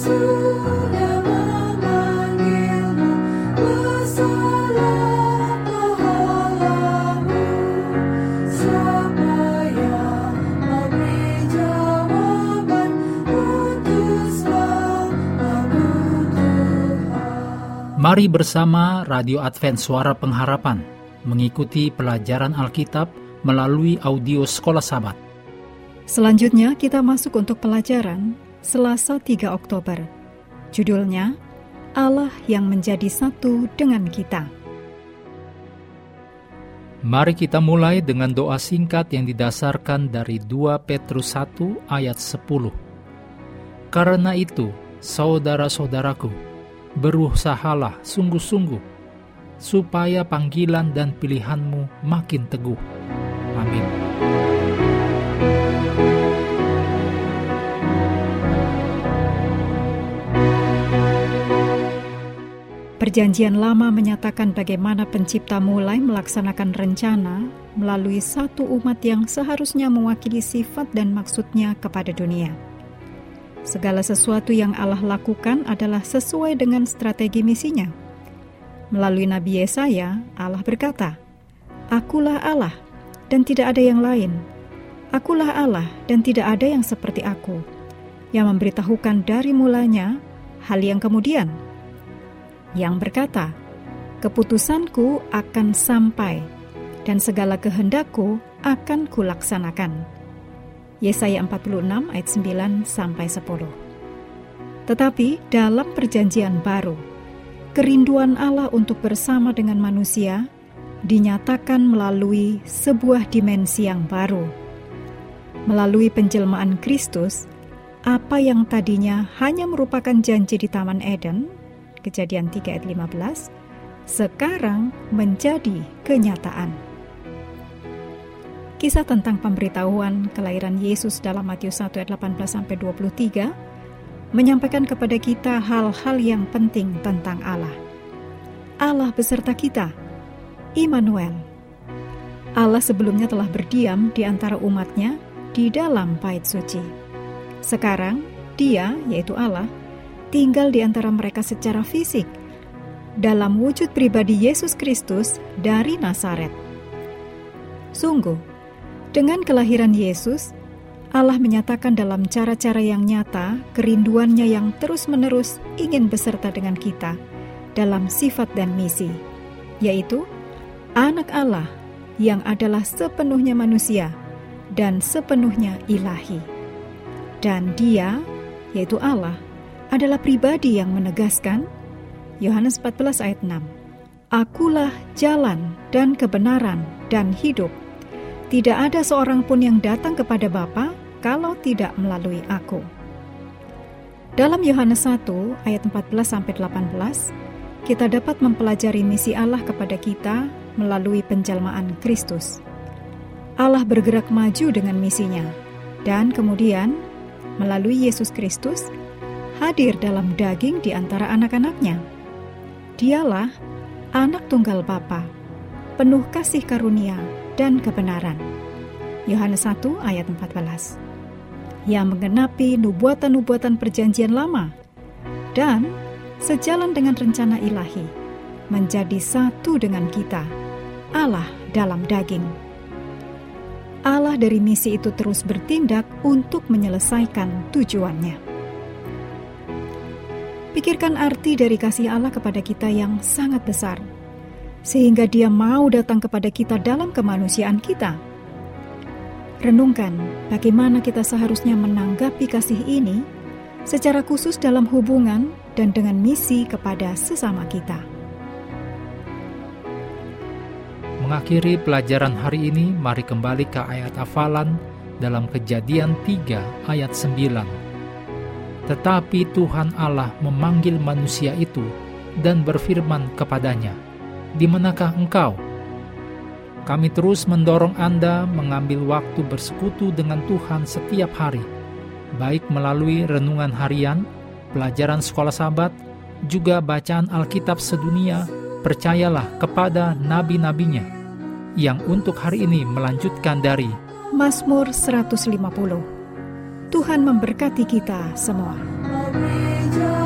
Mari bersama Radio Advent Suara Pengharapan mengikuti pelajaran Alkitab melalui audio Sekolah Sabat. Selanjutnya kita masuk untuk pelajaran Selasa 3 Oktober. Judulnya Allah yang menjadi satu dengan kita. Mari kita mulai dengan doa singkat yang didasarkan dari 2 Petrus 1 ayat 10. Karena itu, saudara-saudaraku, berusahalah sungguh-sungguh supaya panggilan dan pilihanmu makin teguh. Amin. Perjanjian Lama menyatakan bagaimana pencipta mulai melaksanakan rencana melalui satu umat yang seharusnya mewakili sifat dan maksudnya kepada dunia. Segala sesuatu yang Allah lakukan adalah sesuai dengan strategi misinya. Melalui Nabi Yesaya, Allah berkata, Akulah Allah, dan tidak ada yang lain. Akulah Allah, dan tidak ada yang seperti aku, yang memberitahukan dari mulanya hal yang kemudian yang berkata, "Keputusanku akan sampai, dan segala kehendakku akan kulaksanakan." Yesaya 46 ayat 9 sampai 10. Tetapi dalam perjanjian baru, kerinduan Allah untuk bersama dengan manusia dinyatakan melalui sebuah dimensi yang baru. Melalui penjelmaan Kristus, apa yang tadinya hanya merupakan janji di Taman Eden Kejadian 3 ayat 15, sekarang menjadi kenyataan. Kisah tentang pemberitahuan kelahiran Yesus dalam Matius 1 ayat 18 sampai 23 menyampaikan kepada kita hal-hal yang penting tentang Allah. Allah beserta kita, Immanuel. Allah sebelumnya telah berdiam di antara umatnya di dalam bait suci. Sekarang, dia, yaitu Allah, tinggal di antara mereka secara fisik dalam wujud pribadi Yesus Kristus dari Nazaret. Sungguh, dengan kelahiran Yesus, Allah menyatakan dalam cara-cara yang nyata kerinduannya yang terus-menerus ingin beserta dengan kita dalam sifat dan misi, yaitu anak Allah yang adalah sepenuhnya manusia dan sepenuhnya ilahi. Dan dia, yaitu Allah, adalah pribadi yang menegaskan Yohanes 14 ayat 6 Akulah jalan dan kebenaran dan hidup Tidak ada seorang pun yang datang kepada Bapa kalau tidak melalui aku Dalam Yohanes 1 ayat 14 sampai 18 kita dapat mempelajari misi Allah kepada kita melalui penjelmaan Kristus. Allah bergerak maju dengan misinya dan kemudian melalui Yesus Kristus hadir dalam daging di antara anak-anaknya. Dialah anak tunggal Bapa, penuh kasih karunia dan kebenaran. Yohanes 1 ayat 14. Yang menggenapi nubuatan-nubuatan perjanjian lama dan sejalan dengan rencana ilahi menjadi satu dengan kita, Allah dalam daging. Allah dari misi itu terus bertindak untuk menyelesaikan tujuannya. Pikirkan arti dari kasih Allah kepada kita yang sangat besar, sehingga Dia mau datang kepada kita dalam kemanusiaan kita. Renungkan bagaimana kita seharusnya menanggapi kasih ini secara khusus dalam hubungan dan dengan misi kepada sesama kita. Mengakhiri pelajaran hari ini, mari kembali ke ayat hafalan dalam Kejadian 3 ayat 9 tetapi Tuhan Allah memanggil manusia itu dan berfirman kepadanya, "Di manakah engkau?" Kami terus mendorong Anda mengambil waktu bersekutu dengan Tuhan setiap hari, baik melalui renungan harian, pelajaran sekolah sahabat, juga bacaan Alkitab sedunia. Percayalah kepada nabi-nabinya yang untuk hari ini melanjutkan dari Mazmur 150. Tuhan memberkati kita semua. Mari